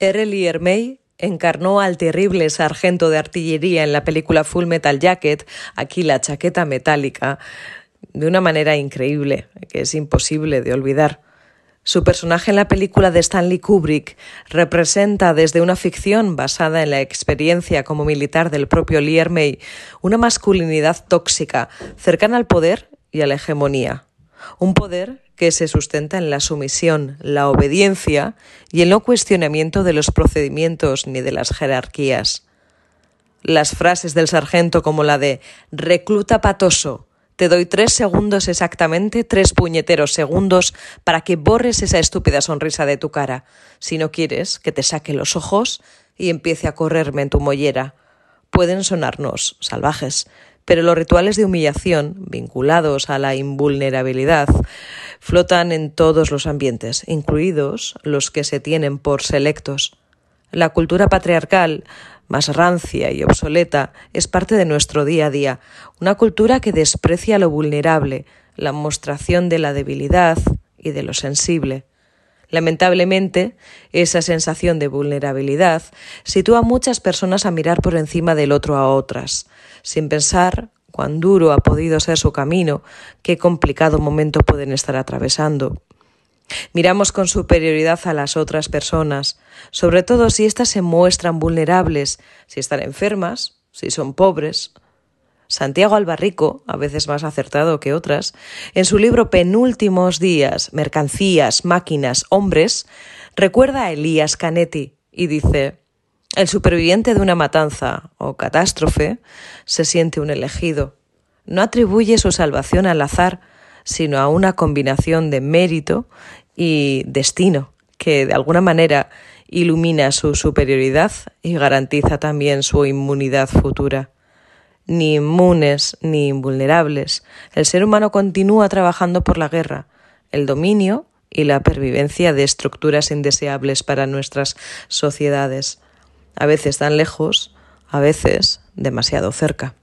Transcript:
Lee May encarnó al terrible sargento de artillería en la película Full Metal Jacket, aquí la chaqueta metálica, de una manera increíble, que es imposible de olvidar. Su personaje en la película de Stanley Kubrick representa desde una ficción basada en la experiencia como militar del propio Lee May una masculinidad tóxica, cercana al poder y a la hegemonía. Un poder que se sustenta en la sumisión, la obediencia y el no cuestionamiento de los procedimientos ni de las jerarquías. Las frases del sargento como la de recluta patoso, te doy tres segundos exactamente, tres puñeteros segundos, para que borres esa estúpida sonrisa de tu cara. Si no quieres, que te saque los ojos y empiece a correrme en tu mollera. Pueden sonarnos salvajes, pero los rituales de humillación, vinculados a la invulnerabilidad, flotan en todos los ambientes, incluidos los que se tienen por selectos. La cultura patriarcal, más rancia y obsoleta, es parte de nuestro día a día, una cultura que desprecia lo vulnerable, la mostración de la debilidad y de lo sensible. Lamentablemente, esa sensación de vulnerabilidad sitúa a muchas personas a mirar por encima del otro a otras, sin pensar cuán duro ha podido ser su camino, qué complicado momento pueden estar atravesando. Miramos con superioridad a las otras personas, sobre todo si éstas se muestran vulnerables, si están enfermas, si son pobres, Santiago Albarrico, a veces más acertado que otras, en su libro Penúltimos días, mercancías, máquinas, hombres, recuerda a Elías Canetti y dice, el superviviente de una matanza o catástrofe se siente un elegido. No atribuye su salvación al azar, sino a una combinación de mérito y destino, que de alguna manera ilumina su superioridad y garantiza también su inmunidad futura ni inmunes ni invulnerables. El ser humano continúa trabajando por la guerra, el dominio y la pervivencia de estructuras indeseables para nuestras sociedades, a veces tan lejos, a veces demasiado cerca.